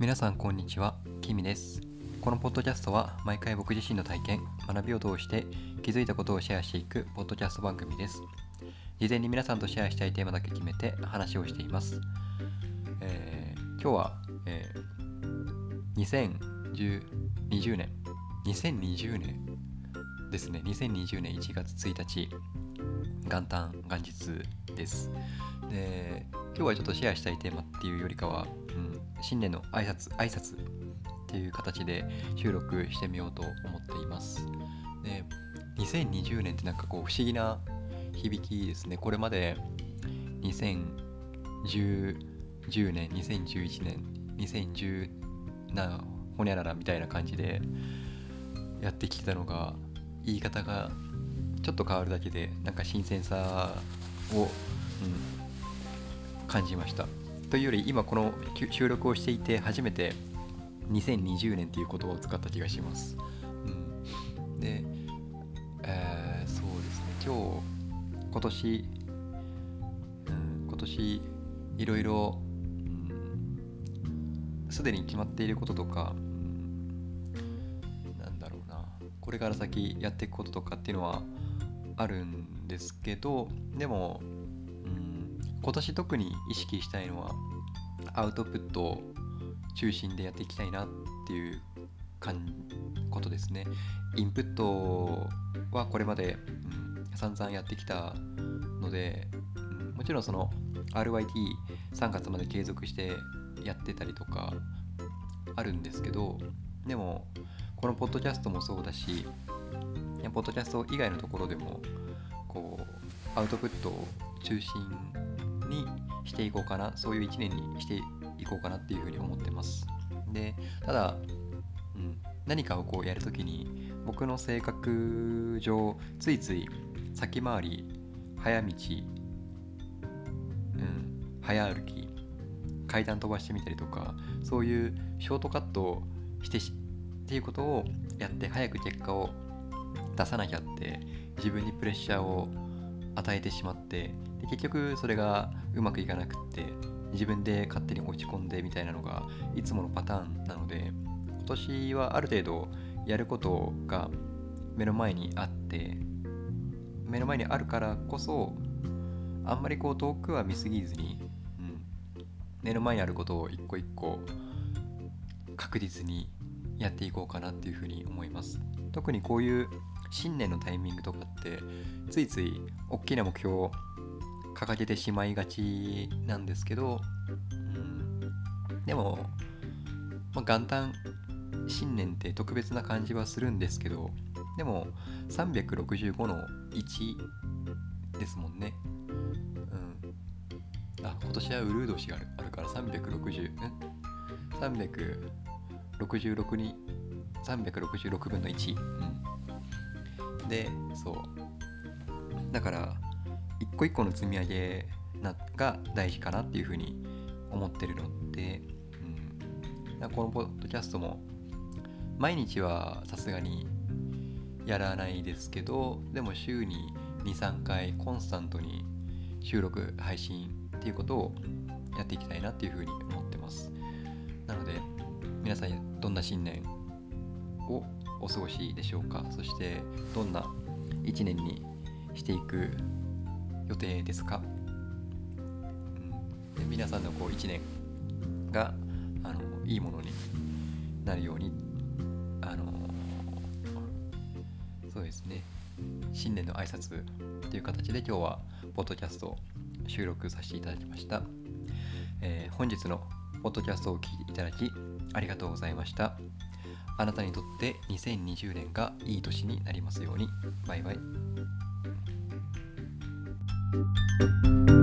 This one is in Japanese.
皆さんこんにちは、キミです。このポッドキャストは毎回僕自身の体験、学びを通して気づいたことをシェアしていくポッドキャスト番組です。事前に皆さんとシェアしたいテーマだけ決めて話をしています。えー今日は、えー2020年、2020年ですね、2020年1月1日、元旦元日です。で、今日はちょっとシェアしたいテーマっていうよりかは、うん、新年の挨拶挨拶っていう形で収録してみようと思っています。で、2020年ってなんかこう不思議な響きですね。これまで2010 10年、2011年、2010なほにゃららみたいな感じでやってきてたのが言い方がちょっと変わるだけでなんか新鮮さを、うん、感じました。というより今この収録をしていて初めて2020年っていう言葉を使った気がします。うん、で、えーそうですね。今日今年、うん、今年いろいろうんすでに決まっていることとか、うんなんだろうな。これから先やっていくこととかっていうのはあるんですけどでも、今年特に意識したいのはアウトプットを中心でやっていきたいなっていうかんことですね。インプットはこれまで、うん、散々やってきたので、うんもちろんその RYT3 月まで継続してやってたりとかあるんですけどでもこのポッドキャストもそうだしポッドキャスト以外のところでもこうアウトプットを中心にしていこうかなそういう1年にしていこうかなっていうふうに思ってます。でただ、うん、何かをこうやるときに僕の性格上ついつい先回り早道、うん、早歩き階段飛ばしてみたりとかそういうショートカットをしてしっていうことをやって早く結果を出さなきゃって自分にプレッシャーを与えてしまってで結局それがうまくいかなくって自分で勝手に落ち込んでみたいなのがいつものパターンなので今年はある程度やることが目の前にあって目の前にあるからこそあんまりこう遠くは見すぎずに、うん、目の前にあることを一個一個確実にやっていこうかなっていうふうに思います。特にこういう新年のタイミングとかってついつい大きな目標を掲げてしまいがちなんですけど、うん、でも、まあ、元旦新年って特別な感じはするんですけどでも365の1ですもんね。うん。あ今年はウルー年があるあるから360ん366に366分の1、うん、でそう。だから一個一個の積み上げが大事かなっていうふうに思ってるので、うん、このポッドキャストも毎日はさすがにやらないですけどでも週に23回コンスタントに収録配信っていうことをやっていきたいなっていうふうに思ってます。なので皆さんどんな新年をお過ごしでしょうか？そしてどんな1年にしていく予定ですか、うん、で皆さんのこう1年があのいいものになるようにあのそうですね。新年の挨拶という形で今日はポッドキャストを収録させていただきました、えー本日のポッドキャストを聞いていただきありがとうございました。あなたにとって2020年がいい年になりますように。バイバイ。Música